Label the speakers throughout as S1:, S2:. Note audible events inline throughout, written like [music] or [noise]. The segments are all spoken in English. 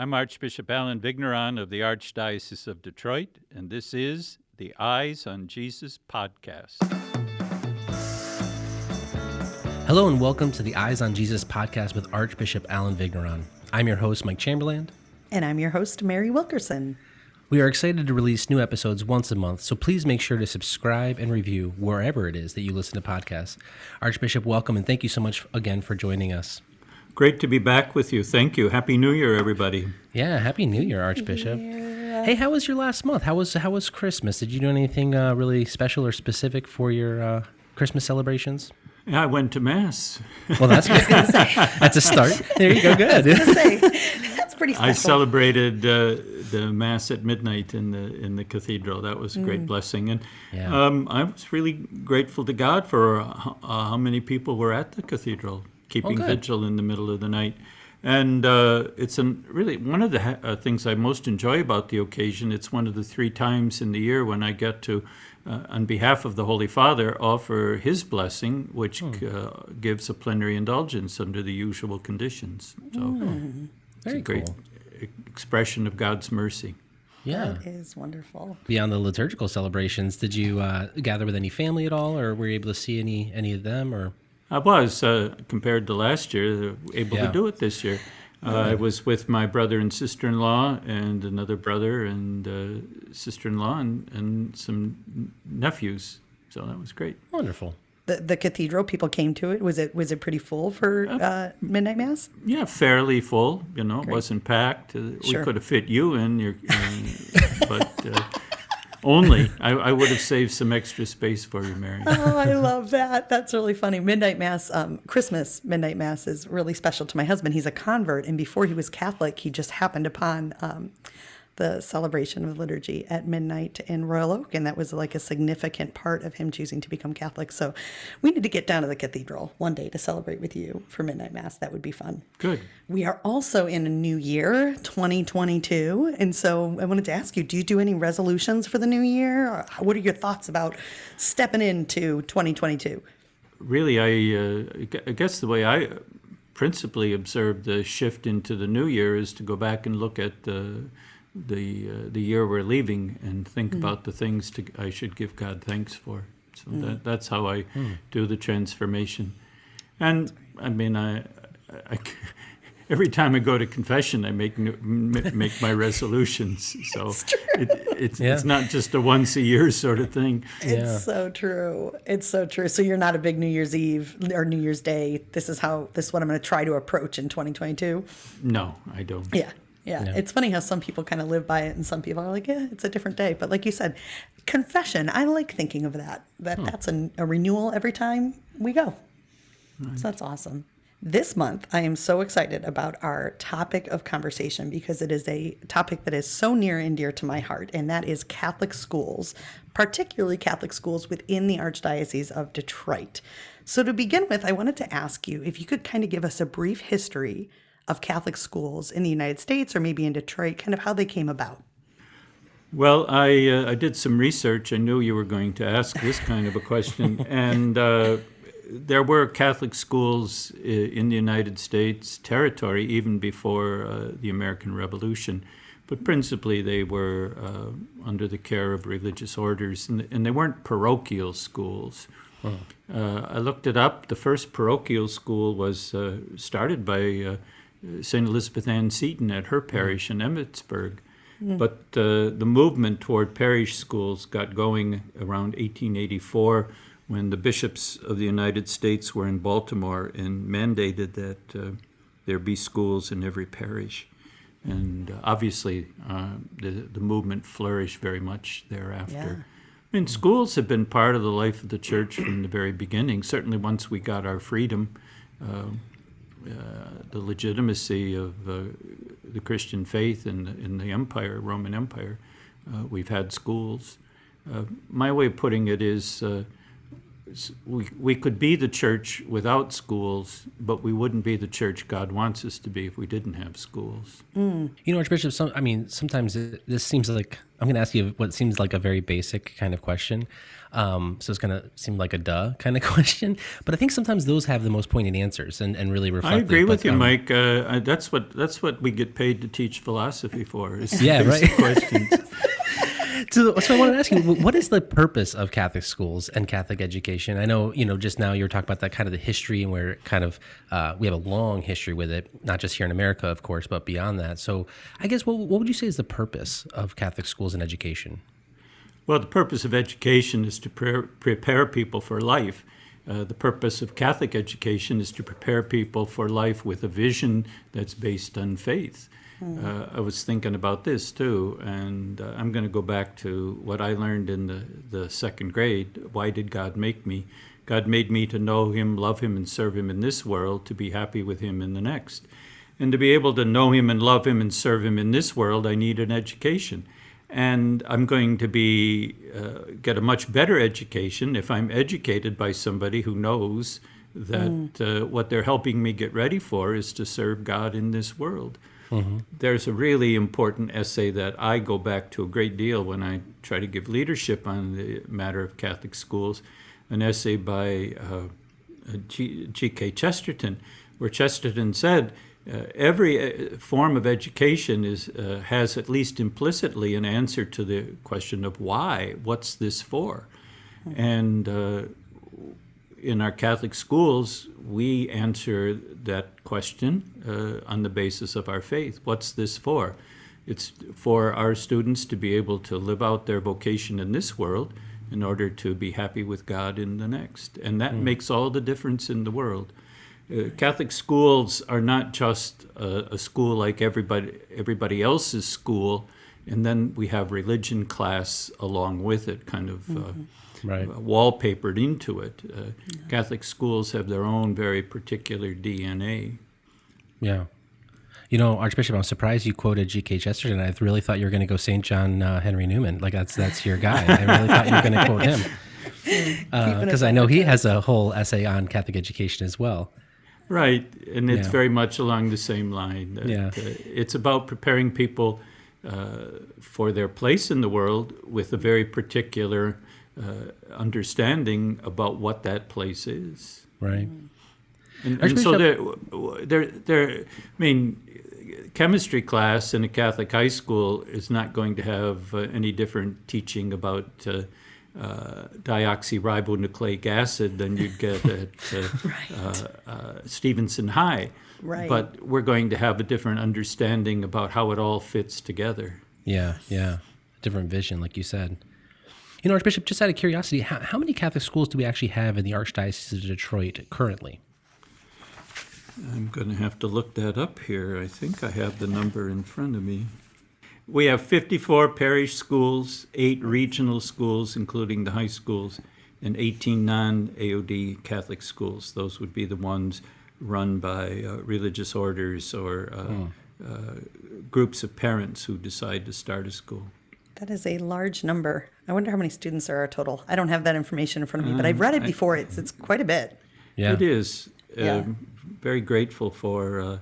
S1: I'm Archbishop Allen Vigneron of the Archdiocese of Detroit, and this is the Eyes on Jesus podcast.
S2: Hello, and welcome to the Eyes on Jesus podcast with Archbishop Allen Vigneron. I'm your host, Mike Chamberland.
S3: And I'm your host, Mary Wilkerson.
S2: We are excited to release new episodes once a month, so please make sure to subscribe and review wherever it is that you listen to podcasts. Archbishop, welcome, and thank you so much again for joining us.
S1: Great to be back with you. Thank you. Happy New Year, everybody.
S2: Yeah, Happy New Year, Archbishop. Yeah. Hey, how was your last month? How was how was Christmas? Did you do anything uh, really special or specific for your uh, Christmas celebrations?
S1: Yeah, I went to mass.
S2: Well, that's [laughs] good. that's a start. There you go. Good.
S3: Say, that's pretty special.
S1: I celebrated uh, the mass at midnight in the in the cathedral. That was a great mm. blessing, and yeah. um, I was really grateful to God for uh, how many people were at the cathedral keeping oh, vigil in the middle of the night. And uh, it's an, really one of the ha- uh, things I most enjoy about the occasion. It's one of the three times in the year when I get to, uh, on behalf of the Holy Father, offer his blessing, which mm. gives a plenary indulgence under the usual conditions. So mm. it's a great cool. expression of God's mercy.
S3: Yeah, that is wonderful.
S2: Beyond the liturgical celebrations, did you uh, gather with any family at all, or were you able to see any any of them, or?
S1: I was uh, compared to last year, able yeah. to do it this year. Uh, I was with my brother and sister-in-law, and another brother and uh, sister-in-law, and, and some nephews. So that was great.
S2: Wonderful.
S3: The, the cathedral people came to it. Was it was it pretty full for uh, uh, midnight mass?
S1: Yeah, fairly full. You know, great. it wasn't packed. Uh, sure. We could have fit you in, your, [laughs] but only. I, I, would have saved some extra space for you, Mary.
S3: Oh, I love that. That's really funny. Midnight Mass, um, Christmas Midnight Mass is really special to my husband. He's a convert, and before he was Catholic, he just happened upon um, the celebration of liturgy at midnight in Royal Oak, and that was like a significant part of him choosing to become Catholic. So we need to get down to the cathedral one day to celebrate with you for midnight mass. That would be fun.
S1: Good.
S3: We are also in a new year, 2022, and so I wanted to ask you: Do you do any resolutions for the new year? what are your thoughts about stepping into 2022?
S1: Really, I, uh, I guess the way I principally observe the shift into the new year is to go back and look at the the uh, the year we're leaving and think mm. about the things to, I should give God thanks for. So mm. that, that's how I mm. do the transformation. And I mean, I, I, [laughs] every time I go to confession, I make make my resolutions. [laughs] So
S3: it's,
S1: it, it's, yeah. it's not just a once a year sort of thing.
S3: It's yeah. so true. It's so true. So you're not a big New Year's Eve or New Year's Day. This is how this is what I'm going to try to approach in 2022.
S1: No, I don't.
S3: Yeah, yeah. yeah. It's funny how some people kind of live by it and some people are like, yeah, it's a different day. But like you said, confession, I like thinking of that. That hmm. that's a, a, renewal every time we go. Right. So that's awesome. This month, I am so excited about our topic of conversation because it is a topic that is so near and dear to my heart, and that is Catholic schools, particularly Catholic schools within the Archdiocese of Detroit. So, to begin with, I wanted to ask you if you could kind of give us a brief history of Catholic schools in the United States or maybe in Detroit, kind of how they came about?
S1: Well, I, uh, I did some research. I knew you were going to ask this kind of a question. [laughs] and uh, there were Catholic schools in the United States territory even before uh, the American Revolution. But principally, they were uh, under the care of religious orders, and, and they weren't parochial schools. Uh, I looked it up. The first parochial school was uh, started by St. Elizabeth Ann Seton at her parish in Emmitsburg. Mm. But uh, the movement toward parish schools got going around 1884 when the bishops of the United States were in Baltimore and mandated that uh, there be schools in every parish. And uh, obviously, uh, the, the movement flourished very much thereafter. Yeah. I mean, schools have been part of the life of the church from the very beginning. Certainly, once we got our freedom, uh, the legitimacy of uh, the Christian faith in the, in the empire, Roman Empire. Uh, we've had schools. my way of putting it is we, we could be the church without schools, but we wouldn't be the church God wants us to be if we didn't have schools.
S2: You know, Archbishop. Some, I mean, sometimes it, this seems like I'm going to ask you what seems like a very basic kind of question. Um, so it's going to seem like a duh kind of [laughs] question, but I think sometimes those have the most pointed answers and, and really reflect.
S1: I agree with you, Mike. Uh, that's what that's what we get paid to teach philosophy for. Is
S2: Yeah, right. [laughs]
S1: questions.
S2: So, so I wanted to ask you, what is the purpose of Catholic schools and Catholic education? I know, you know, just now you were talking about that kind of the history and where kind of uh, we have a long history with it, not just here in America, of course, but beyond that. So, I guess what, what would you say is the purpose of Catholic schools and education?
S1: Well, the purpose of education is to pre- prepare people for life. Uh, the purpose of Catholic education is to prepare people for life with a vision that's based on faith. Uh, I was thinking about this too, and uh, I'm going to go back to what I learned in the, the second grade. Why did God make me? God made me to know Him, love Him, and serve Him in this world, to be happy with Him in the next. And to be able to know Him and love Him and serve Him in this world, I need an education and I'm going to be uh, get a much better education if I'm educated by somebody who knows that uh, what they're helping me get ready for is to serve God in this world. There's a really important essay that I go back to a great deal when I try to give leadership on the matter of Catholic schools, an essay by uh, G- G.K. Chesterton, where Chesterton said, uh, every uh, form of education is uh, has at least implicitly an answer to the question of why. What's this for? And uh, in our Catholic schools, we answer that question uh, on the basis of our faith. What's this for? It's for our students to be able to live out their vocation in this world in order to be happy with God in the next. And that makes all the difference in the world. Uh, Catholic schools are not just a, a school like everybody everybody else's school, and then we have religion class along with it, kind of uh,
S2: Right.
S1: uh, wallpapered into it. Uh, Catholic schools have their own very particular DNA.
S2: Yeah. You know, Archbishop, I'm surprised you quoted G.K. Chesterton. I really thought you were going to go St. John uh, Henry Newman. Like that's that's your guy. I really thought you were going to quote him [laughs] because I know he has a whole essay on Catholic education as well.
S1: Right, and it's
S2: Yeah.
S1: very much along the same line. that,
S2: Yeah.
S1: uh, it's about preparing people uh, for their place in the world with a very particular uh, understanding about what that place is.
S2: Right.
S1: And, and so there, there, there. I mean, chemistry class in a Catholic high school is not going to have uh, any different teaching about uh, deoxyribonucleic acid than you'd get at [laughs] uh, uh, uh, Stevenson High.
S3: Right.
S1: But we're going to have a different understanding about how it all fits together.
S2: Yeah. Yeah. A different vision, like you said. You know, Archbishop, just out of curiosity, how, how many Catholic schools do we actually have in the Archdiocese of Detroit currently?
S1: I'm going to have to look that up here. I think I have the number in front of me. We have 54 parish schools, eight regional schools, including the high schools, and 18 non AOD Catholic schools. Those would be the ones run by uh, religious orders or uh, uh, groups of parents who decide to start a school.
S3: That is a large number. I wonder how many students there are total. I don't have that information in front of me, but I've read it before. It's it's quite a bit.
S2: Yeah.
S1: It is.
S3: Yeah.
S1: Um, very grateful for, uh,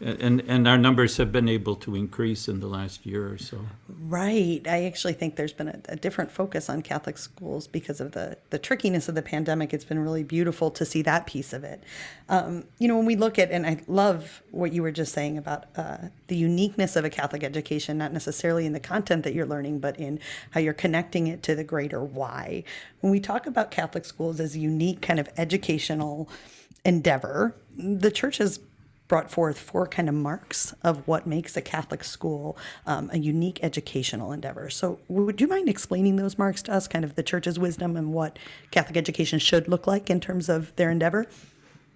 S1: and, and our numbers have been able to increase in the last year or so.
S3: Right. I actually think there's been a, a different focus on Catholic schools because of the, the trickiness of the pandemic. It's been really beautiful to see that piece of it. Um, you know, when we look at, and I love what you were just saying about uh, the uniqueness of a Catholic education, not necessarily in the content that you're learning, but in how you're connecting it to the greater why. When we talk about Catholic schools as a unique kind of educational endeavor, the church has brought forth four kind of marks of what makes a Catholic school um, a unique educational endeavor. So, would you mind explaining those marks to us, kind of the church's wisdom and what Catholic education should look like in terms of their endeavor?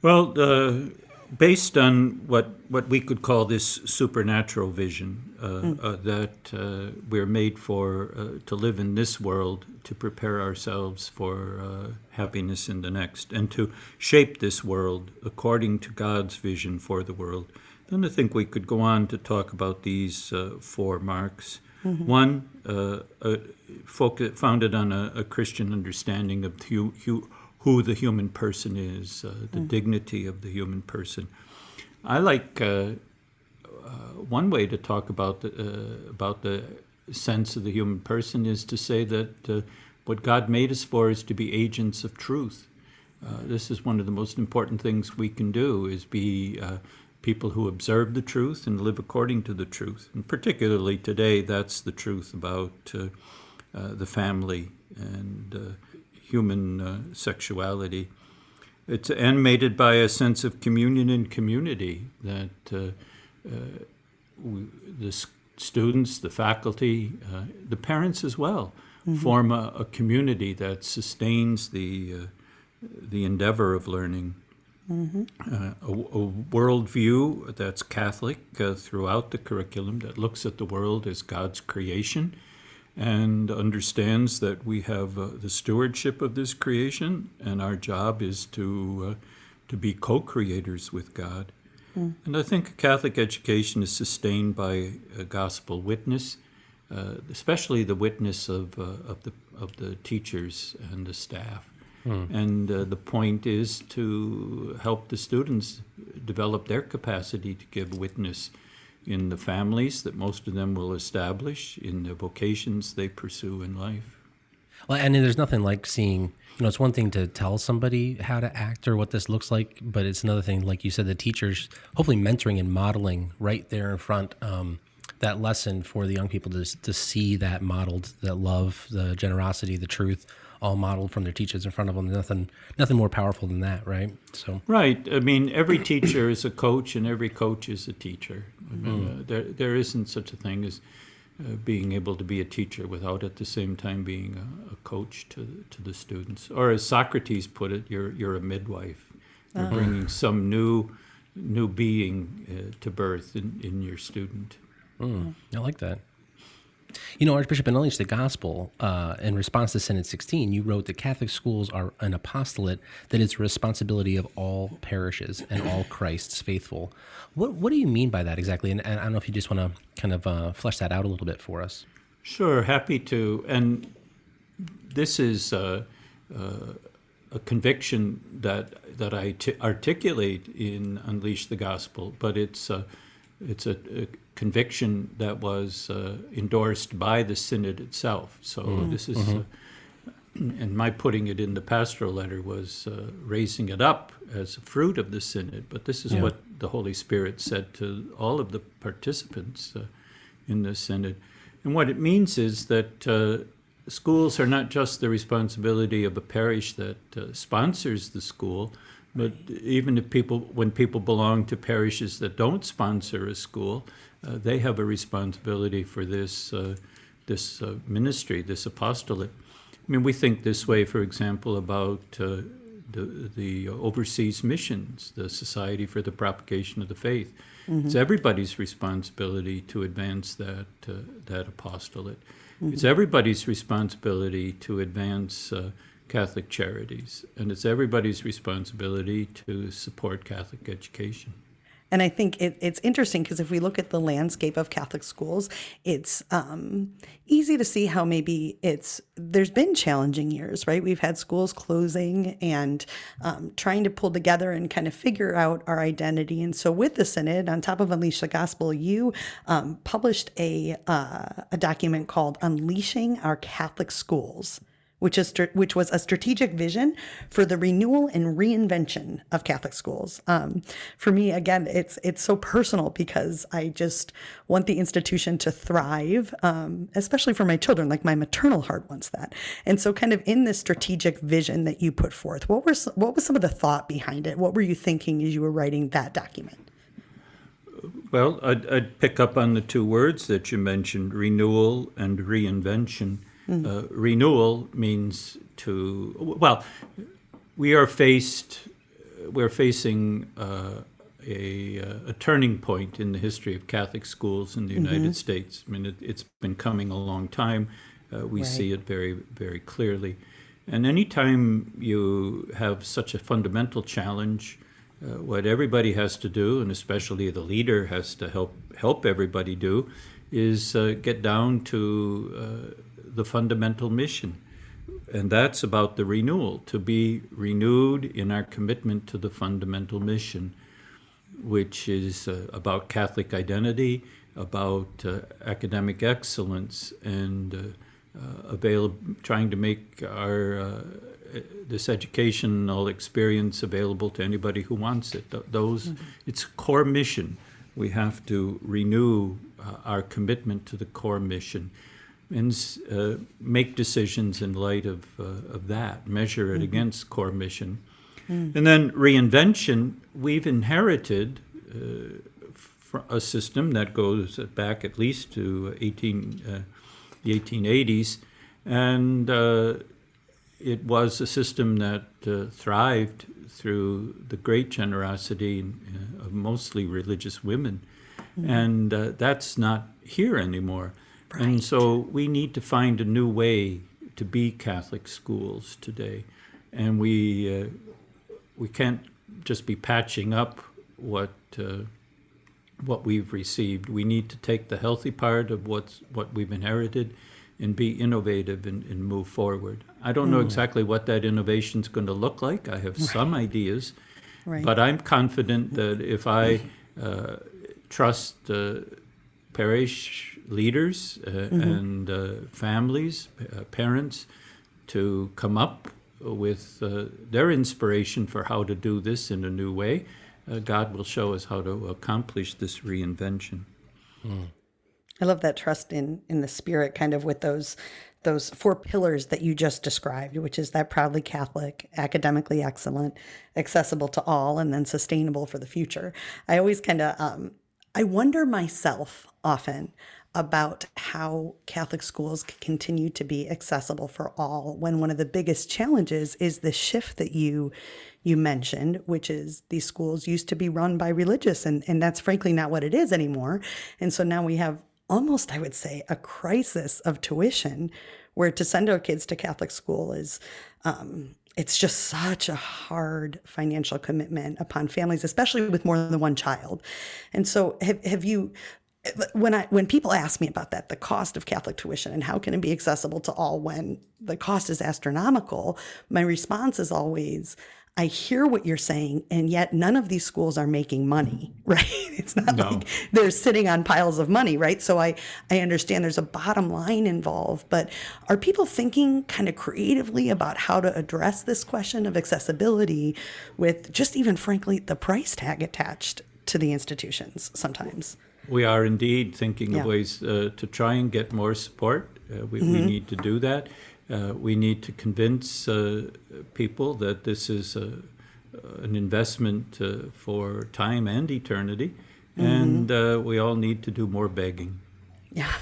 S1: Well, uh, based on what, what we could call this supernatural vision, uh, uh, that uh, we're made for uh, to live in this world to prepare ourselves for uh, happiness in the next and to shape this world according to God's vision for the world, then I think we could go on to talk about these uh, four marks. One, uh, uh, focu- founded on a, a Christian understanding of hu- hu- who the human person is, uh, the dignity of the human person. I like uh, uh, one way to talk about the, uh, about the sense of the human person is to say that uh, what God made us for is to be agents of truth. Uh, this is one of the most important things we can do is be uh, people who observe the truth and live according to the truth. And particularly today, that's the truth about uh, uh, the family and uh, human uh, sexuality. It's animated by a sense of communion and community that uh, uh, we, the s- students, the faculty, uh, the parents as well, form a, a community that sustains the uh, the endeavor of learning. Uh, a, a worldview that's Catholic uh, throughout the curriculum that looks at the world as God's creation and understands that we have uh, the stewardship of this creation and our job is to, uh, to be co creators with God. And I think Catholic education is sustained by a gospel witness, uh, especially the witness of, uh, of, the, of the teachers and the staff. And uh, the point is to help the students develop their capacity to give witness in the families that most of them will establish, in the vocations they pursue in life.
S2: Well, and there's nothing like seeing, you know, it's one thing to tell somebody how to act or what this looks like, but it's another thing, like you said, the teachers hopefully mentoring and modeling right there in front um, that lesson for the young people to, to see that modeled, that love, the generosity, the truth, all modeled from their teachers in front of them. Nothing, nothing more powerful than that, right? So,
S1: Right. I mean, every teacher is a coach, and every coach is a teacher. I mean, uh, there, there isn't such a thing as uh, being able to be a teacher without at the same time being a, a coach to, to the students. Or as Socrates put it, you're, you're a midwife. You're bringing some new, new being uh, to birth in, in your student.
S2: I like that. You know, Archbishop, in Unleash the Gospel, uh, in response to Synod 16, you wrote that Catholic schools are an apostolate that is the responsibility of all parishes and all Christ's faithful. What, what do you mean by that exactly? And, and I don't know if you just want to kind of uh, flesh that out a little bit for us.
S1: Sure, happy to. And this is uh, uh, a conviction that that I t- articulate in Unleash the Gospel, but it's uh, it's a, a conviction that was uh, endorsed by the synod itself. So this is. Uh, and my putting it in the pastoral letter was uh, raising it up as a fruit of the synod. But this is
S2: Yeah.
S1: what the Holy Spirit said to all of the participants uh, in the synod. And what it means is that uh, schools are not just the responsibility of a parish that uh, sponsors the school, but even if people, when people belong to parishes that don't sponsor a school, uh, they have a responsibility for this uh, this uh, ministry, this apostolate. I mean, we think this way, for example, about uh, the, the overseas missions, the Society for the Propagation of the Faith. It's everybody's responsibility to advance that, uh, that apostolate. It's everybody's responsibility to advance uh, Catholic charities, and it's everybody's responsibility to support Catholic education.
S3: And I think it, it's interesting because if we look at the landscape of Catholic schools, it's um, easy to see how maybe it's there's been challenging years, right? We've had schools closing and um, trying to pull together and kind of figure out our identity. And so, with the synod, on top of Unleash the Gospel, you um, published a uh, a document called "Unleashing Our Catholic Schools." Which is which was a strategic vision for the renewal and reinvention of Catholic schools. Um, for me, again, it's it's so personal because I just want the institution to thrive, um, especially for my children. Like my maternal heart wants that, and so kind of in this strategic vision that you put forth, what were what was some of the thought behind it? What were you thinking as you were writing that document?
S1: Well, I'd, I'd pick up on the two words that you mentioned renewal and reinvention. Uh, renewal means to, well, we are faced, we're facing uh, a, uh, a turning point in the history of Catholic schools in the United States. I mean, it, it's been coming a long time. Uh, we see it very, very clearly. And anytime you have such a fundamental challenge, uh, what everybody has to do, and especially the leader has to help help everybody do, is uh, get down to uh, the fundamental mission. and that's about the renewal, to be renewed in our commitment to the fundamental mission, which is uh, about Catholic identity, about uh, academic excellence, and uh, uh, avail- trying to make our uh, this educational experience available to anybody who wants it. Th- Those, it's core mission. We have to renew uh, our commitment to the core mission and uh, make decisions in light of, uh, of that, measure it against core mission. And then reinvention, we've inherited uh, fr- a system that goes back at least to 18, uh, the 1880s, and uh, it was a system that uh, thrived through the great generosity uh, of mostly religious women. And uh, that's not here anymore. And so we need to find a new way to be Catholic schools today. And we, uh, we can't just be patching up what, uh, what we've received. We need to take the healthy part of what's, what we've inherited and be innovative and, and move forward. I don't know exactly what that innovation is going to look like. I have some ideas,
S3: Right.
S1: but I'm confident that if I uh, trust uh, parish leaders uh, and uh, families, uh, parents, to come up with uh, their inspiration for how to do this in a new way, uh, God will show us how to accomplish this reinvention.
S3: I love that trust in in the spirit, kind of with those those four pillars that you just described, which is that proudly Catholic, academically excellent, accessible to all, and then sustainable for the future. I always kind of um, I wonder myself often about how Catholic schools continue to be accessible for all when one of the biggest challenges is the shift that you you mentioned, which is these schools used to be run by religious and, and that's frankly not what it is anymore. And so now we have almost, I would say, a crisis of tuition where to send our kids to Catholic school is um, it's just such a hard financial commitment upon families, especially with more than one child. And so have, have you when I when people ask me about that, the cost of Catholic tuition and how can it be accessible to all when the cost is astronomical, my response is always, I hear what you're saying, and yet none of these schools are making money, [laughs] right? It's not
S1: No.
S3: like they're sitting on piles of money, right? So I I understand there's a bottom line involved, but are people thinking kind of creatively about how to address this question of accessibility with just even frankly the price tag attached to the institutions sometimes?
S1: We are indeed thinking
S3: Yeah.
S1: of ways uh, to try and get more support. Uh, we, we need to do that. Uh, we need to convince uh, people that this is a, an investment uh, for time and eternity, and uh, we all need to do more begging.
S3: Yeah,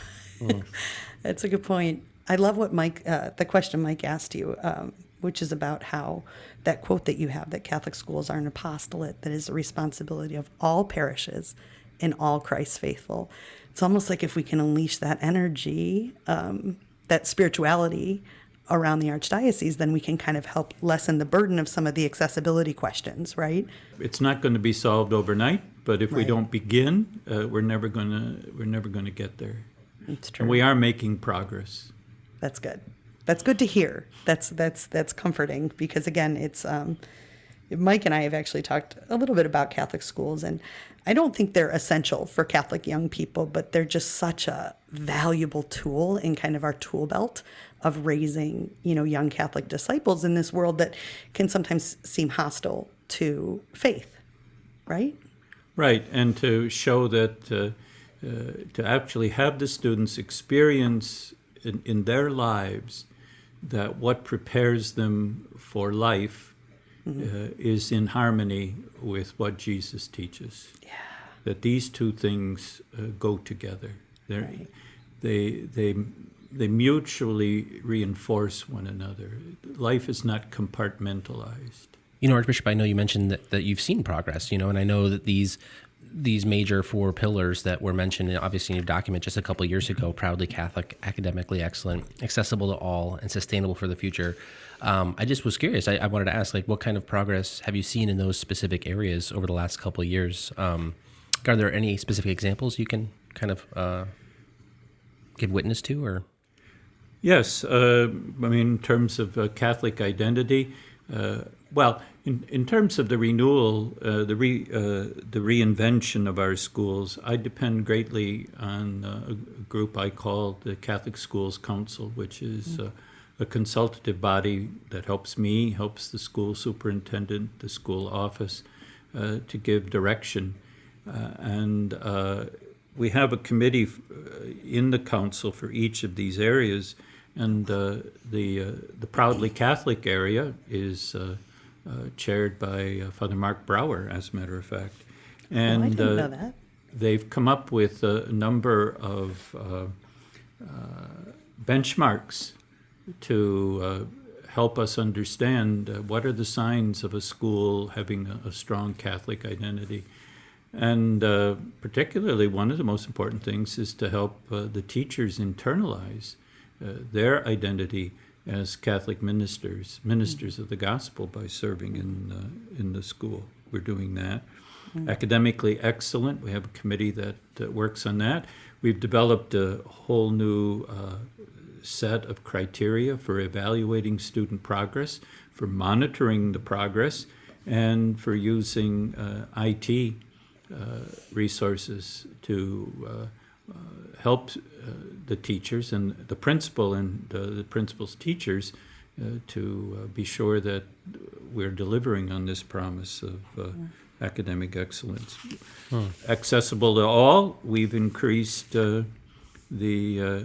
S3: [laughs] that's a good point. I love what Mike, uh, the question Mike asked you, um, which is about how that quote that you have that Catholic schools are an apostolate that is the responsibility of all parishes and all Christ faithful. It's almost like if we can unleash that energy, um, that spirituality around the archdiocese, then we can kind of help lessen the burden of some of the accessibility questions, right?
S1: It's not going to be solved overnight, but if we don't begin, uh, we're never going to we're never going to get there.
S3: It's true.
S1: And we are making progress.
S3: That's good. That's good to hear. That's that's that's comforting because again, it's um, Mike and I have actually talked a little bit about Catholic schools, and I don't think they're essential for Catholic young people, but they're just such a valuable tool in kind of our tool belt of raising you know young Catholic disciples in this world that can sometimes seem hostile to faith, right?
S1: Right, and to show that, uh, uh, to actually have the students experience in, in their lives that what prepares them for life uh, is in harmony with what Jesus teaches. Yeah. That these two things uh, go together. They're, They, they, they mutually reinforce one another. Life is not compartmentalized.
S2: You know, Archbishop, I know you mentioned that, that you've seen progress, you know, and I know that these these major four pillars that were mentioned obviously in your document just a couple of years ago proudly catholic academically excellent accessible to all and sustainable for the future um, i just was curious. I, I wanted to ask like what kind of progress have you seen in those specific areas over the last couple of years? Um, are there any specific examples you can kind of uh, give witness to or?
S1: Yes, uh, I mean, in terms of uh, Catholic identity, uh, well, in, in terms of the renewal, uh, the, re, uh, the reinvention of our schools, I depend greatly on uh, a group I call the Catholic Schools Council, which is uh, a consultative body that helps me, helps the school superintendent, the school office, uh, to give direction. Uh, and uh, we have a committee uh, in the council for each of these areas, and uh, the uh, the proudly Catholic area is uh, uh, chaired by uh, Father Mark Brower, as a matter of fact. And
S3: oh, I didn't know that.
S1: they've come up with a number of uh, uh, benchmarks to uh, help us understand uh, what are the signs of a school having a, a strong Catholic identity. And uh, particularly, one of the most important things is to help uh, the teachers internalize uh, their identity as Catholic ministers, ministers of the gospel, by serving in uh, in the school. We're doing that. Academically excellent. We have a committee that uh, works on that. We've developed a whole new uh, set of criteria for evaluating student progress, for monitoring the progress, and for using uh, IT uh, resources to uh, uh, help uh, the teachers and the principal and uh, the principal's teachers uh, to uh, be sure that we're delivering on this promise of uh, academic excellence. Accessible to all, we've increased uh, the uh,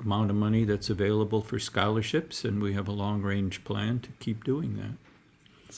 S1: amount of money that's available for scholarships, and we have a long-range plan to keep doing that.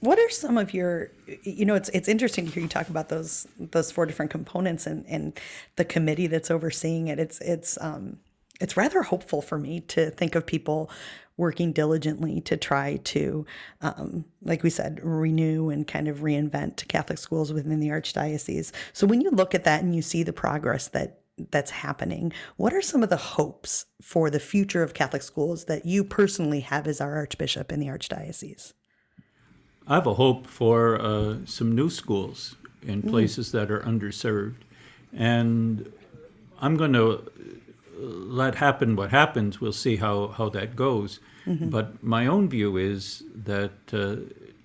S3: What are some of your you know it's it's interesting to hear you talk about those those four different components and and the committee that's overseeing it. It's it's um it's rather hopeful for me to think of people working diligently to try to um, like we said renew and kind of reinvent catholic schools within the archdiocese so when you look at that and you see the progress that that's happening what are some of the hopes for the future of catholic schools that you personally have as our archbishop in the archdiocese
S1: I have a hope for uh, some new schools in places that are underserved. And I'm going to let happen what happens. We'll see how, how that goes. But my own view is that uh,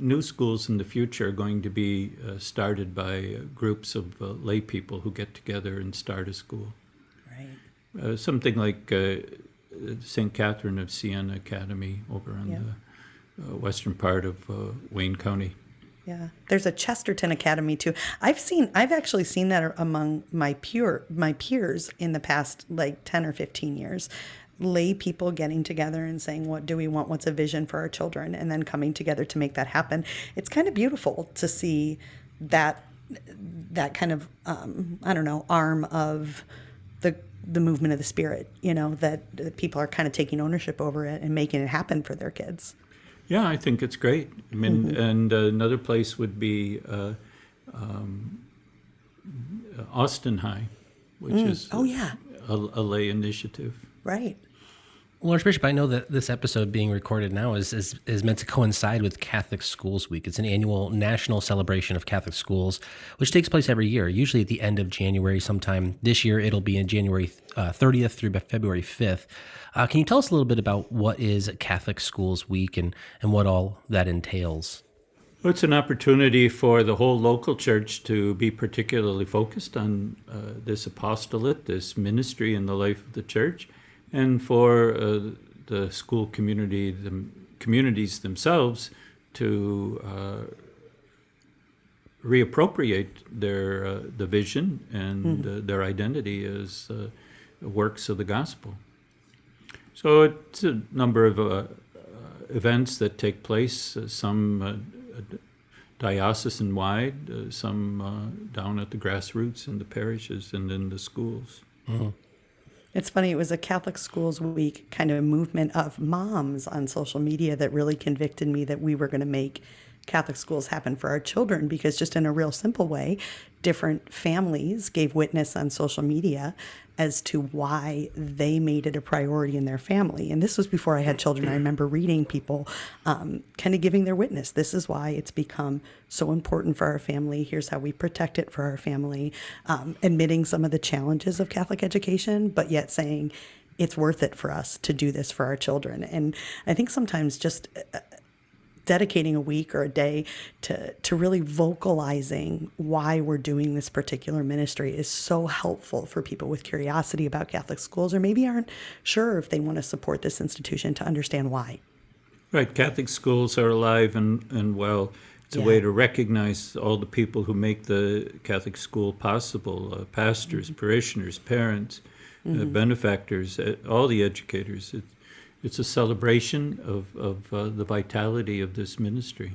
S1: new schools in the future are going to be uh, started by uh, groups of uh, lay people who get together and start a school.
S3: right
S1: Uh, something like uh, St. Catherine of Siena Academy over on the uh, western part of uh, Wayne County.
S3: Yeah, there's a Chesterton Academy too. I've seen, I've actually seen that among my pure my peers in the past like ten or fifteen years. Lay people getting together and saying, "What do we want? What's a vision for our children?" and then coming together to make that happen. It's kind of beautiful to see that that kind of um, I don't know arm of the the movement of the spirit. You know that, that people are kind of taking ownership over it and making it happen for their kids.
S1: Yeah, I think it's great. I mean, and uh, another place would be uh, um, Austin High, which is
S3: Oh yeah,
S1: a, a lay initiative.
S3: right.
S2: Well, Archbishop, I know that this episode being recorded now is, is, is meant to coincide with Catholic Schools Week. It's an annual national celebration of Catholic schools, which takes place every year, usually at the end of January sometime. This year, it'll be in January uh, 30th through February 5th. Uh, can you tell us a little bit about what is Catholic Schools Week and, and what all that entails?
S1: Well, it's an opportunity for the whole local church to be particularly focused on uh, this apostolate, this ministry in the life of the church, and for uh, the school community, the communities themselves, to uh, reappropriate their uh, the vision and uh, their identity as uh, works of the gospel. So it's a number of uh, events that take place, uh, some uh, diocesan wide, uh, some uh, down at the grassroots in the parishes and in the schools.
S3: It's funny, it was a Catholic Schools Week kind of movement of moms on social media that really convicted me that we were going to make Catholic schools happen for our children because, just in a real simple way, different families gave witness on social media as to why they made it a priority in their family. And this was before I had children. I remember reading people um, kind of giving their witness. This is why it's become so important for our family. Here's how we protect it for our family. Um, admitting some of the challenges of Catholic education, but yet saying, it's worth it for us to do this for our children. And I think sometimes just uh, dedicating a week or a day to to really vocalizing why we're doing this particular ministry is so helpful for people with curiosity about Catholic schools or maybe aren't sure if they want to support this institution to understand why.
S1: Right, Catholic schools are alive and, and well. It's a way to recognize all the people who make the Catholic school possible uh, pastors,
S3: Mm-hmm.
S1: parishioners, parents, uh, benefactors, uh, all the educators. It, it's a celebration of, of uh, the vitality of this ministry.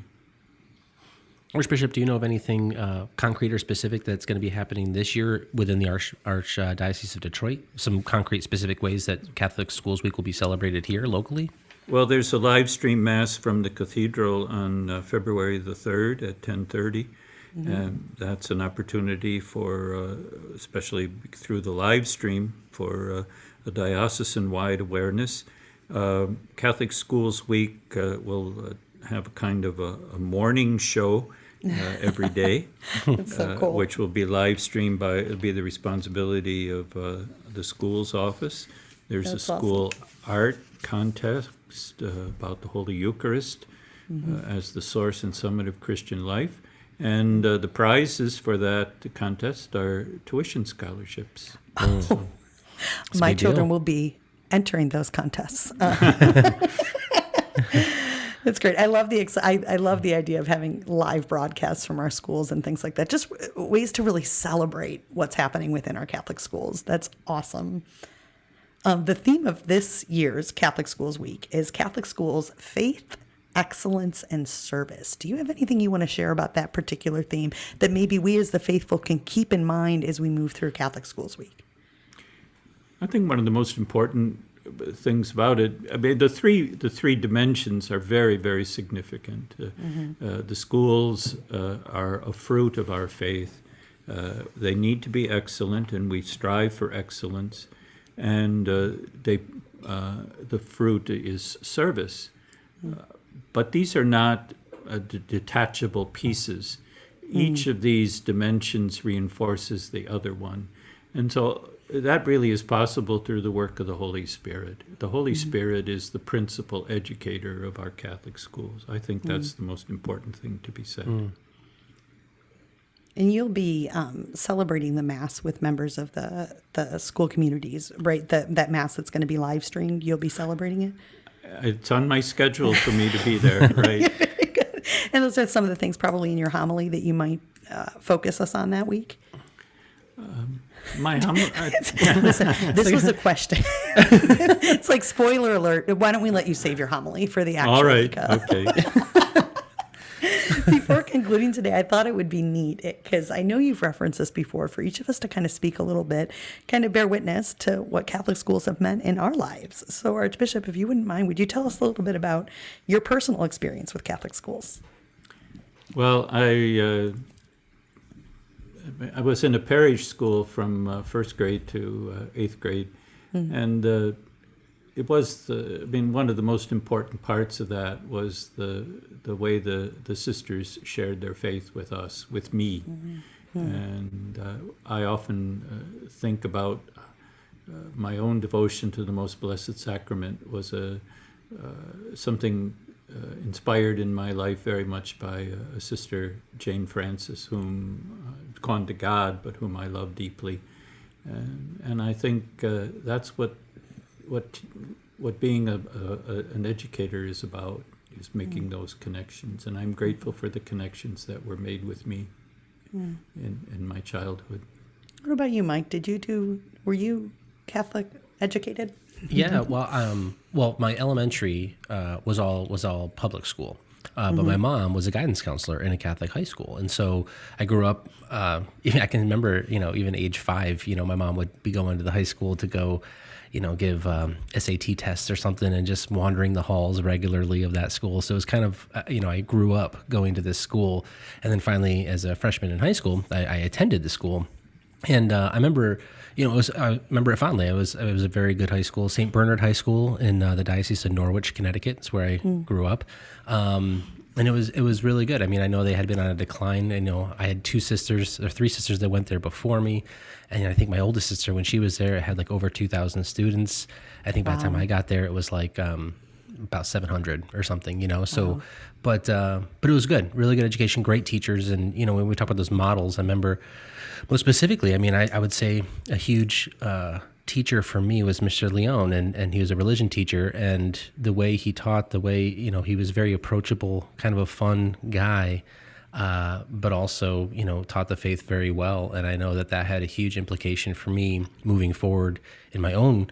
S2: Archbishop, do you know of anything uh, concrete or specific that's going to be happening this year within the Arch, Archdiocese of Detroit? Some concrete, specific ways that Catholic Schools Week will be celebrated here locally?
S1: Well, there's a live stream mass from the cathedral on uh, February the 3rd at 10:30. And that's an opportunity for, uh, especially through the live stream, for uh, a diocesan-wide awareness. Um Catholic Schools Week uh, will uh, have a kind of a, a morning show uh, every day, [laughs]
S3: so
S1: uh,
S3: cool.
S1: which will be live streamed by, it'll be the responsibility of uh, the school's office. There's a
S3: That's awesome.
S1: school art contest uh, about the Holy Eucharist
S3: Mm-hmm.
S1: uh, as the source and summit of Christian life. And uh, the prizes for that contest are tuition scholarships. [laughs]
S2: It's a
S3: My children
S2: deal.
S3: will be entering those contests. Uh, [laughs] That's great. I love the ex- I, I love the idea of having live broadcasts from our schools and things like that. Just w- ways to really celebrate what's happening within our Catholic schools. That's awesome. Um, the theme of this year's Catholic Schools Week is Catholic schools faith, excellence, and service. Do you have anything you want to share about that particular theme that maybe we as the faithful can keep in mind as we move through Catholic Schools Week?
S1: I think one of the most important things about it, I mean, the three the three dimensions are very very significant. Uh, uh, the schools uh, are a fruit of our faith. Uh, they need to be excellent, and we strive for excellence. And uh, they uh, the fruit is service. Uh, but these are not uh, d- detachable pieces. Each of these dimensions reinforces the other one. And so that really is possible through the work of the Holy Spirit. The Holy Spirit is the principal educator of our Catholic schools. I think that's the most important thing to be said.
S3: And you'll be um, celebrating the mass with members of the the school communities, right? The, that mass that's going to be live streamed. You'll be celebrating it.
S1: It's on my schedule for me to be there, [laughs] right? [laughs]
S3: And those are some of the things probably in your homily that you might uh, focus us on that week.
S1: My hum- [laughs]
S3: Listen, this was a [laughs] question. [laughs] it's like spoiler alert. Why don't we let you save your homily for the actual
S1: all right,
S3: week, uh,
S1: okay.
S3: before concluding today, I thought it would be neat because I know you've referenced this before for each of us to kind of speak a little bit, kind of bear witness to what Catholic schools have meant in our lives. So, Archbishop, if you wouldn't mind, would you tell us a little bit about your personal experience with Catholic schools?
S1: Well, I uh, I was in a parish school from uh, first grade to uh, eighth grade, and uh, it was the, I mean one of the most important parts of that was the the way the the sisters shared their faith with us, with me, and uh, I often uh, think about uh, my own devotion to the Most Blessed Sacrament was a uh, something uh, inspired in my life very much by uh, a sister, Jane Francis, whom uh, gone to God, but whom I love deeply, and, and I think uh, that's what what what being a, a, a, an educator is about is making those connections, and I'm grateful for the connections that were made with me in, in my childhood.
S3: What about you, Mike? Did you do, were you Catholic educated?
S2: Yeah, well, um, well, my elementary uh, was all was all public school, uh, but my mom was a guidance counselor in a Catholic high school, and so I grew up. Uh, [laughs] I can remember, you know, even age five, you know, my mom would be going to the high school to go, you know, give um, SAT tests or something, and just wandering the halls regularly of that school. So it was kind of, uh, you know, I grew up going to this school, and then finally, as a freshman in high school, I, I attended the school. And uh, I remember, you know, it was, I remember it fondly. It was it was a very good high school, St. Bernard High School in uh, the Diocese of Norwich, Connecticut. It's where I grew up. Um, and it was it was really good. I mean, I know they had been on a decline. I know I had two sisters or three sisters that went there before me, and I think my oldest sister when she was there had like over two thousand students. I think by the time I got there, it was like um, about seven hundred or something. You know, so but uh, but it was good, really good education, great teachers, and you know when we talk about those models, I remember most specifically. I mean, I, I would say a huge. Uh, teacher for me was Mr. Leon, and, and he was a religion teacher. And the way he taught, the way, you know, he was very approachable, kind of a fun guy, uh, but also, you know, taught the faith very well. And I know that that had a huge implication for me moving forward in my own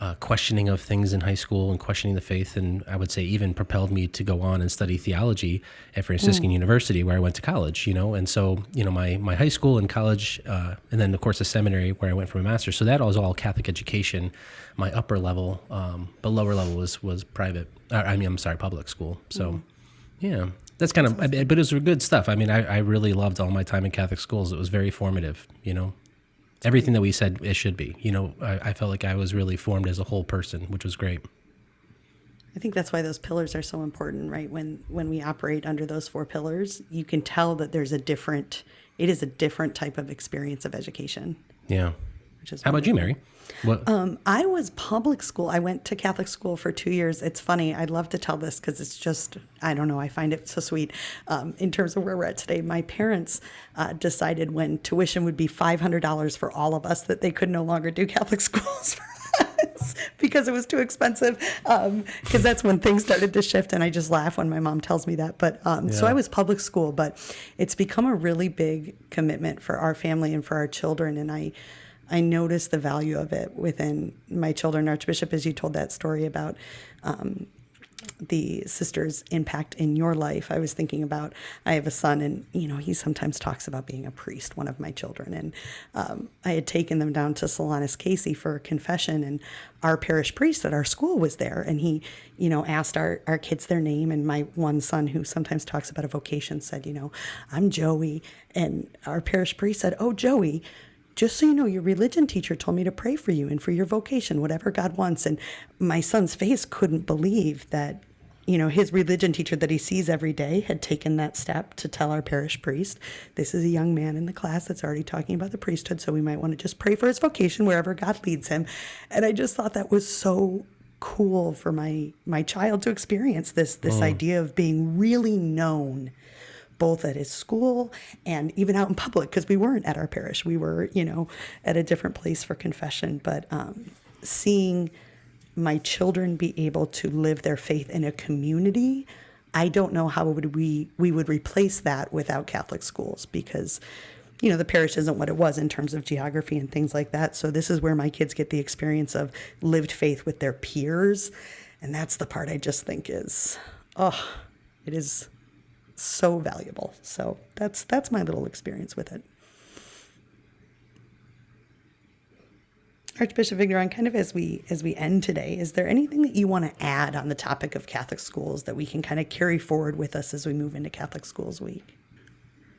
S2: uh, questioning of things in high school and questioning the faith. And I would say even propelled me to go on and study theology at Franciscan University, where I went to college, you know. And so, you know, my, my high school and college, uh, and then, of course, the seminary where I went for my master's. So that was all Catholic education, my upper level, um, but lower level was, was private. Uh, I mean, I'm sorry, public school. So, yeah. That's kind of, I but it was good stuff. I mean, I, I really loved all my time in Catholic schools. It was very formative, you know everything that we said it should be. You know, I, I, felt like I was really formed as a whole person, which was great.
S3: I think that's why those pillars are so important, right? When when we operate under those four pillars, you can tell that there's a different. It is a different type of experience of education.
S2: Yeah. Which is How about you, Mary?
S3: What? Um, I was public school. I went to Catholic school for two years. It's funny. I'd love to tell this because it's just, I don't know, I find it so sweet. Um, in terms of where we're at today, my parents uh, decided when tuition would be $500 for all of us that they could no longer do Catholic [laughs] schools for us because it was too expensive. Because um, that's when things started to shift. And I just laugh when my mom tells me that. But um, yeah. so I was public school, but it's become a really big commitment for our family and for our children. And I, I noticed the value of it within my children. Archbishop, as you told that story about um, the sister's impact in your life, I was thinking about I have a son, and you know he sometimes talks about being a priest. One of my children, and um, I had taken them down to Solanus Casey for confession, and our parish priest at our school was there, and he, you know, asked our our kids their name, and my one son, who sometimes talks about a vocation, said, you know, I'm Joey, and our parish priest said, oh Joey just so you know, your religion teacher told me to pray for you and for your vocation, whatever God wants. And my son's face couldn't believe that, you know, his religion teacher that he sees every day had taken that step to tell our parish priest, this is a young man in the class that's already talking about the priesthood, so we might want to just pray for his vocation wherever God leads him. And I just thought that was so cool for my my child to experience this this oh. idea of being really known both at his school and even out in public because we weren't at our parish. We were, you know, at a different place for confession. But um, seeing my children be able to live their faith in a community, I don't know how would we we would replace that without Catholic schools because you know the parish isn't what it was in terms of geography and things like that. So this is where my kids get the experience of lived faith with their peers, and that's the part I just think is oh, it is so valuable. So that's that's my little experience with it. Archbishop Vigneron, kind of as we as we end today, is there anything that you want to add on the topic of Catholic schools that we can kind of carry forward with us as we move into Catholic Schools Week?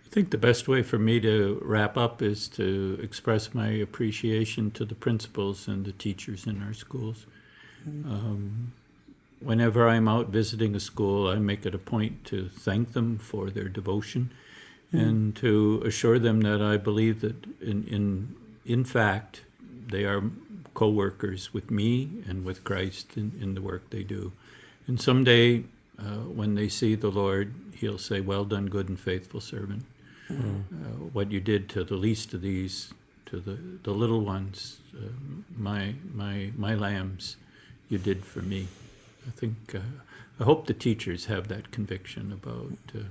S1: I think the best way for me to wrap up is to express my appreciation to the principals and the teachers in our schools. Mm-hmm. Um, whenever I'm out visiting a school, I make it a point to thank them for their devotion mm. and to assure them that I believe that in, in, in fact, they are co-workers with me and with Christ in, in the work they do. And someday, uh, when they see the Lord, he'll say, well done, good and faithful servant. Mm. Uh, what you did to the least of these, to the, the little ones, uh, my, my, my lambs, you did for me. I think uh, I hope the teachers have that conviction about uh,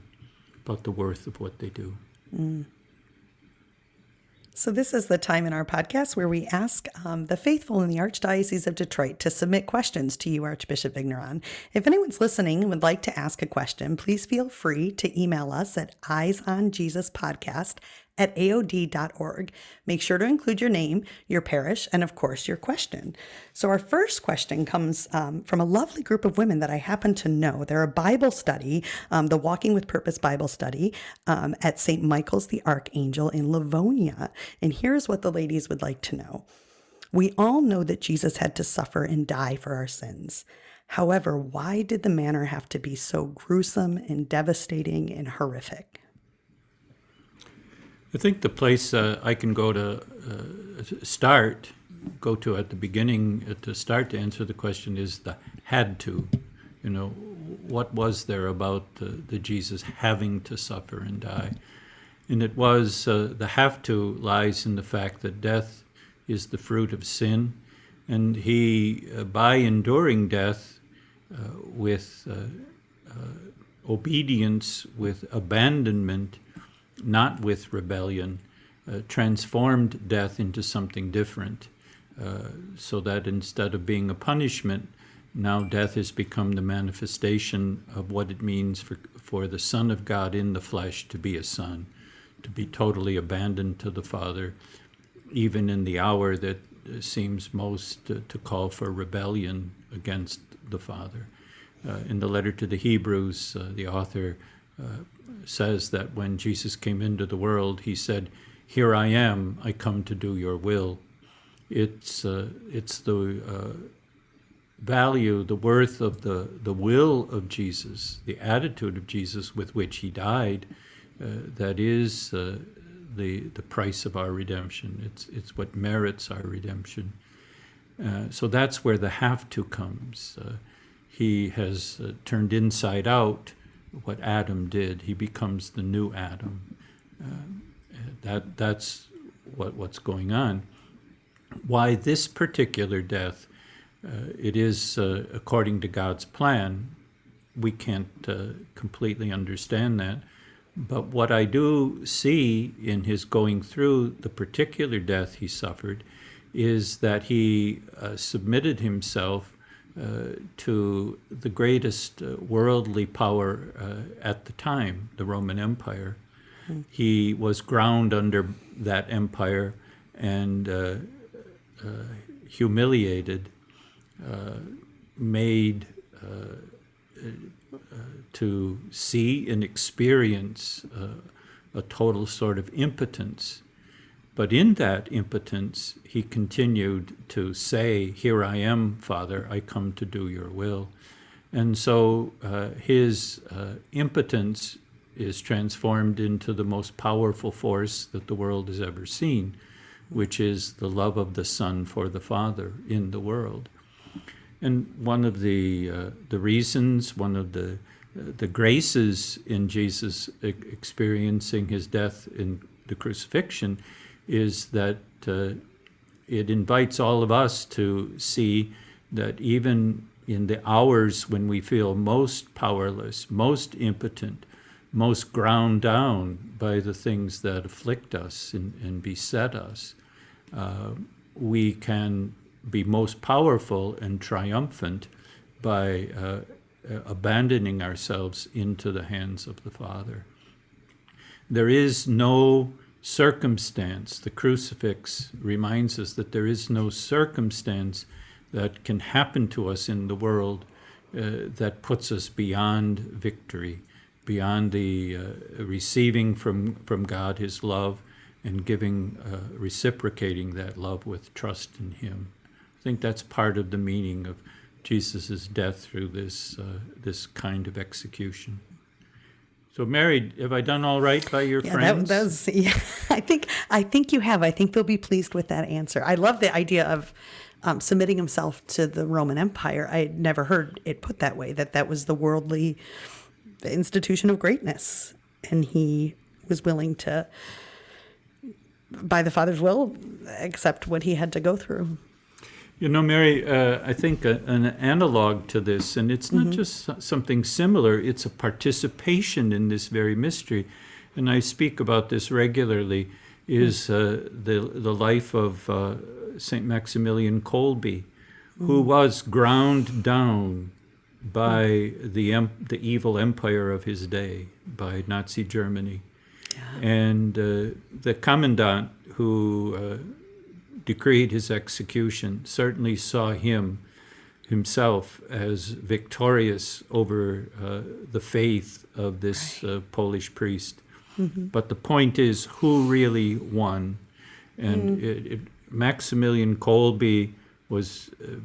S1: about the worth of what they do. Mm.
S3: So, this is the time in our podcast where we ask um, the faithful in the Archdiocese of Detroit to submit questions to you, Archbishop Vigneron. If anyone's listening and would like to ask a question, please feel free to email us at eyesonjesuspodcast at aod.org. Make sure to include your name, your parish, and of course, your question. So, our first question comes um, from a lovely group of women that I happen to know. They're a Bible study, um, the Walking with Purpose Bible study um, at St. Michael's the Archangel in Livonia. And here's what the ladies would like to know. We all know that Jesus had to suffer and die for our sins. However, why did the manner have to be so gruesome and devastating and horrific?
S1: I think the place uh, I can go to uh, start, go to at the beginning uh, to start to answer the question is the had to. You know, what was there about the, the Jesus having to suffer and die? And it was uh, the have to lies in the fact that death is the fruit of sin, and he, uh, by enduring death uh, with obedience, with abandonment, not with rebellion, uh, transformed death into something different. Uh, so that instead of being a punishment, now death has become the manifestation of what it means for, for the Son of God in the flesh to be a son, to be totally abandoned to the Father, even in the hour that uh, seems most uh, to call for rebellion against the Father. Uh, in the letter to the Hebrews, uh, the author uh, says that when Jesus came into the world, he said, Here I am, I come to do your will. It's, uh, it's the uh, value, the worth of the, the will of Jesus, the attitude of Jesus with which he died, uh, that is uh, the, the price of our redemption. It's, it's what merits our redemption. Uh, so that's where the have to comes. he has turned inside out what Adam did. He becomes the new Adam. Uh, that that's what what's going on. Why this particular death? Uh, it is uh, according to God's plan. We can't uh, completely understand that, but what I do see in his going through the particular death he suffered is that he uh, submitted himself to the greatest uh, worldly power uh, at the time, the Roman Empire. Mm. He was ground under that empire and uh, uh, humiliated, made to see and experience a total sort of impotence but in that impotence, he continued to say, Here I am, Father, I come to do your will. And so uh, his uh, impotence is transformed into the most powerful force that the world has ever seen, which is the love of the Son for the Father in the world. And one of the, uh, the reasons, one of the, the graces in Jesus experiencing his death in the crucifixion is that uh, it invites all of us to see that even in the hours when we feel most powerless, most impotent, most ground down by the things that afflict us and, and beset us, uh, we can be most powerful and triumphant by uh, abandoning ourselves into the hands of the Father. There is no circumstance. The crucifix reminds us that there is no circumstance that can happen to us in the world uh, that puts us beyond victory, beyond the uh, receiving from, from God his love and giving, uh, reciprocating that love with trust in him. I think that's part of the meaning of Jesus' death through this, uh, this kind of execution. So, Mary, have I done all right by your
S3: yeah,
S1: friends?
S3: That, was, [laughs] yeah, I think I think you have. I think they'll be pleased with that answer. I love the idea of um, submitting himself to the Roman Empire. I had never heard it put that way. That that was the worldly institution of greatness, and he was willing to, by the Father's will, accept what he had to go through.
S1: You know, Mary, uh, I think a, an analog to this, and it's not mm-hmm. just something similar, it's a participation in this very mystery. And I speak about this regularly, is mm. uh, the, the life of uh, St. Maximilian Kolbe, mm. who was ground down by mm. the, the evil empire of his day, by Nazi Germany. Yeah. And uh, the commandant who uh, decreed his execution certainly saw him himself as victorious over uh, the faith of this uh, Polish priest. Mm-hmm. But the point is, who really won? And mm. it, it, Maximilian Kolbe was uh,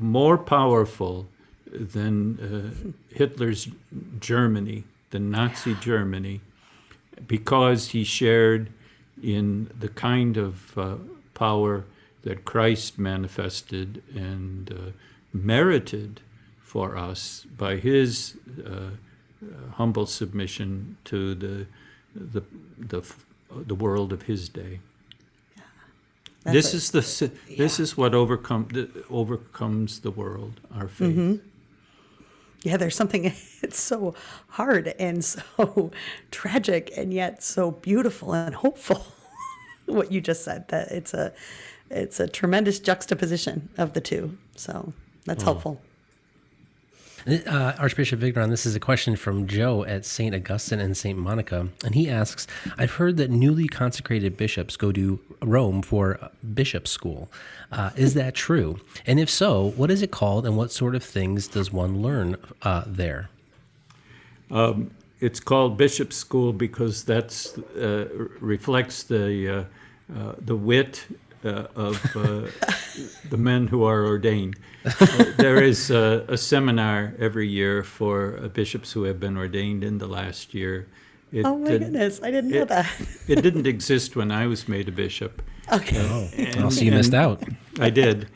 S1: more powerful than uh, [laughs] Hitler's Germany, the Nazi Germany, because he shared in the kind of uh, power that Christ manifested and uh, merited for us by his uh, uh, humble submission to the, the, the, the world of his day.
S3: That's
S1: This is the this is what overcome overcomes the world, our faith.
S3: Yeah, there's something, [laughs] it's so hard and so [laughs] tragic and yet so beautiful and hopeful. What you just said, that it's a, it's a tremendous juxtaposition of the two. So that's helpful.
S2: Uh, Archbishop Vigneron, this is a question from Joe at St. Augustine and St. Monica. And he asks I've heard that newly consecrated bishops go to Rome for bishop school. Uh, is that true? And if so, what is it called and what sort of things does one learn uh, there?
S1: It's called bishop school because that's uh, reflects the uh, uh, the wit uh, of uh, [laughs] the men who are ordained. Uh, there is a, a seminar every year for uh, bishops who have been ordained in the last year. It,
S3: Oh my
S1: did-
S3: goodness, I didn't know that.
S1: it didn't exist when I was made a bishop.
S3: Okay.
S2: Oh, so you missed out.
S1: I did.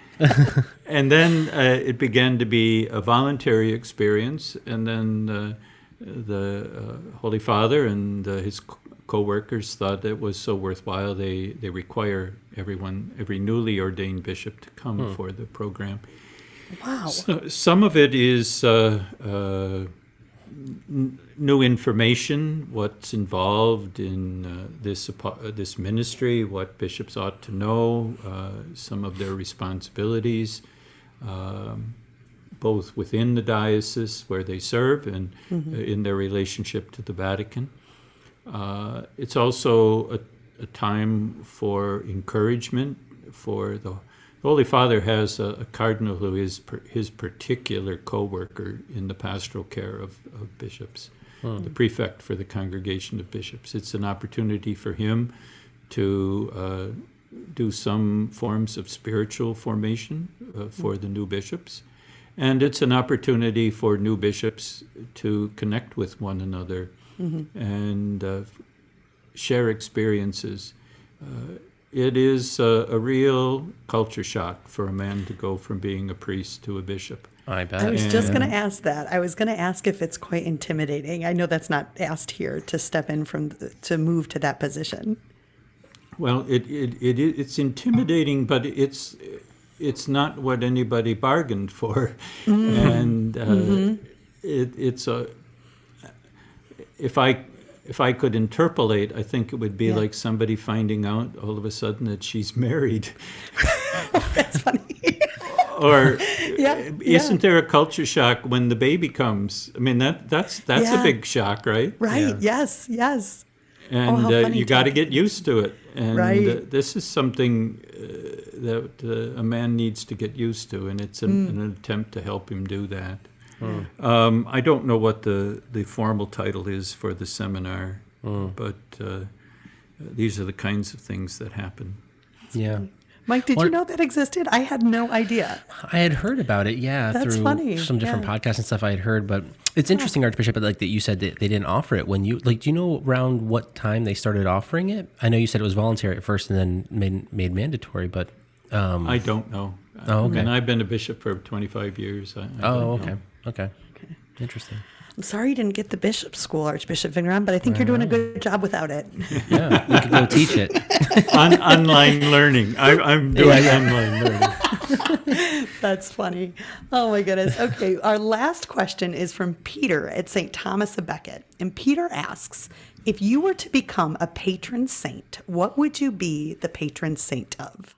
S1: and then uh, it began to be a voluntary experience, and then uh, the uh, Holy Father and uh, his co workers thought it was so worthwhile they, they require everyone, every newly ordained bishop to come for the program.
S3: Wow.
S1: So, some of it is uh, uh, n- new information, what's involved in uh, this uh, this ministry, what bishops ought to know, uh, some of their responsibilities, um, both within the diocese where they serve and uh, in their relationship to the Vatican. Uh, it's also a, a time for encouragement for the the Holy Father has a, a cardinal who is per, his particular co-worker in the pastoral care of, of bishops, the prefect for the congregation of bishops. It's an opportunity for him to uh, do some forms of spiritual formation uh, for the new bishops. And it's an opportunity for new bishops to connect with one another and uh, share experiences. Uh, it is a, a real culture shock for a man to go from being a priest to a bishop.
S2: I bet.
S3: I was just going to ask that. I was going to ask if it's quite intimidating. I know that's not asked here to step in from the, to move to that position.
S1: Well, it, it, it i- it's intimidating, but it's it's not what anybody bargained for, mm-hmm. and uh, mm-hmm. it, it's a. If I if I could interpolate, I think it would be
S3: Yeah.
S1: like somebody finding out all of a sudden that she's married, [laughs]
S3: That's funny. [laughs]
S1: or [laughs] uh,
S3: Yeah,
S1: isn't
S3: yeah.
S1: there a culture shock when the baby comes? I mean that that's that's
S3: Yeah.
S1: a big shock, right?
S3: right. Yes. Yes.
S1: And
S3: how
S1: uh, you got to get used to it. And
S3: Right.
S1: uh, this is something uh, that uh, a man needs to get used to, and it's an,
S3: Mm.
S1: an attempt to help him do that. Um, I don't know what the, the formal title is for the seminar, but uh, these are the kinds of things that happen.
S2: yeah.
S3: Mike, did
S2: Or-
S3: you know that existed? I had no idea.
S2: I had heard about it, yeah,
S3: That's
S2: through
S3: funny,
S2: some different
S3: yeah.
S2: podcasts and stuff I had heard. But it's interesting, Archbishop, but like that you said that they didn't offer it when you like. Do you know around what time they started offering it? I know you said it was voluntary at first and then made made mandatory, but um,
S1: I don't know.
S2: Oh, okay.
S1: And I've been a bishop for 25 years. I, I
S2: oh,
S1: don't
S2: okay, okay, interesting.
S3: I'm sorry you didn't get the bishop school, Archbishop Vigneron, but I think you're doing a good job without it.
S2: Yeah, you could go [laughs] teach it.
S1: On, online learning. I, I'm doing
S2: yeah.
S1: online learning. [laughs]
S3: That's funny. Oh my goodness. Okay, our last question is from Peter at St. Thomas of Becket. And Peter asks If you were to become a patron saint, what would you be the patron saint of?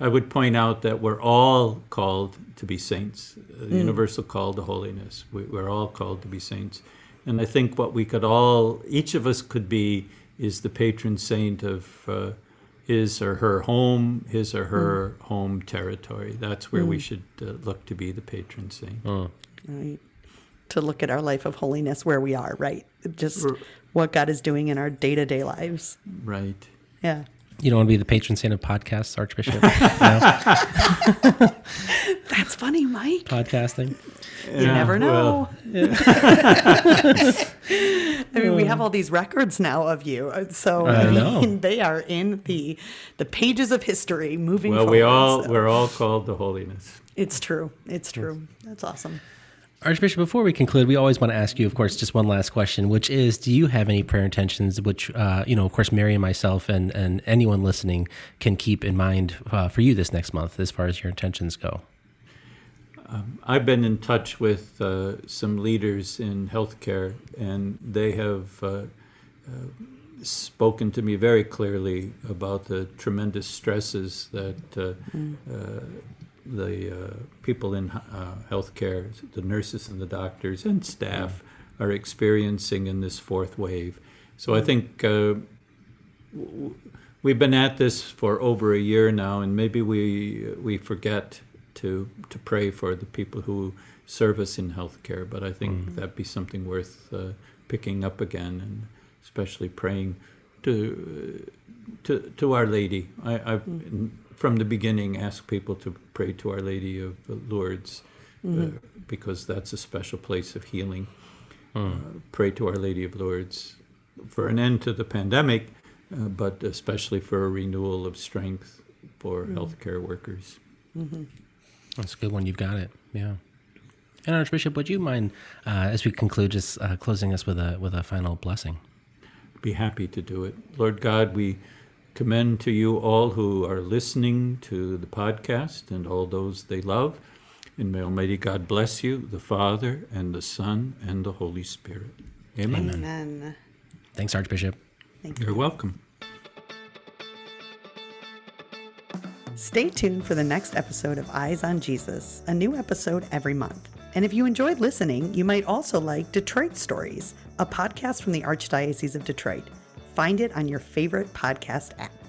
S1: I would point out that we're all called to be saints, uh, the hmm. universal call to holiness. We, we're all called to be saints. And I think what we could all, each of us could be, is the patron saint of uh, his or her home, his or her hmm. home territory. That's where we hmm. should uh, look to be the patron saint.
S3: Right. To look at our life of holiness where we are, right? Just what God is doing in our day to day lives.
S1: Right.
S3: Yeah.
S2: You don't want to be the patron saint of podcasts, Archbishop. [laughs]
S3: That's funny, Mike.
S2: podcasting.
S3: You never know.
S1: well, [laughs]
S3: I mean, we have all these records now of you, uh, so I,
S2: I know.
S3: mean, they are in the the pages of history moving
S1: well,
S3: forward.
S1: we all
S3: so
S1: we're all called to holiness.
S3: It's true. It's true. That's awesome.
S2: Archbishop, before we conclude, we always want to ask you, of course, just one last question, which is, do you have any prayer intentions, which, uh, you know, of course, Mary and myself and, and anyone listening can keep in mind uh, for you this next month as far as your intentions go?
S1: I've been in touch with uh, some leaders in healthcare, and they have uh, uh, spoken to me very clearly about the tremendous stresses that uh, uh, the uh, people in uh, healthcare, the nurses and the doctors and staff, are experiencing in this fourth wave. So I think uh, w- we've been at this for over a year now, and maybe we we forget to to pray for the people who serve us in healthcare. But I think that'd be something worth uh, picking up again, and especially praying to to to Our Lady. I, I've from the beginning ask people to pray to Our Lady of Lourdes uh, because that's a special place of healing. Uh, pray to Our Lady of Lourdes for an end to the pandemic, uh, but especially for a renewal of strength for healthcare workers.
S2: That's a good one. You've got it. Yeah. And Archbishop, would you mind, uh, as we conclude, just uh, closing us with a with a final blessing?
S1: Be happy to do it. Lord God, we commend to you all who are listening to the podcast and all those they love. And may Almighty God bless you, the Father, and the Son, and the Holy Spirit. Amen.
S3: Amen.
S2: Thanks, Archbishop.
S3: Thank you.
S1: You're welcome.
S3: Stay tuned for the next episode of Eyes on Jesus, a new episode every month. And if you enjoyed listening, you might also like Detroit Stories, a podcast from the Archdiocese of Detroit. Find it on your favorite podcast app.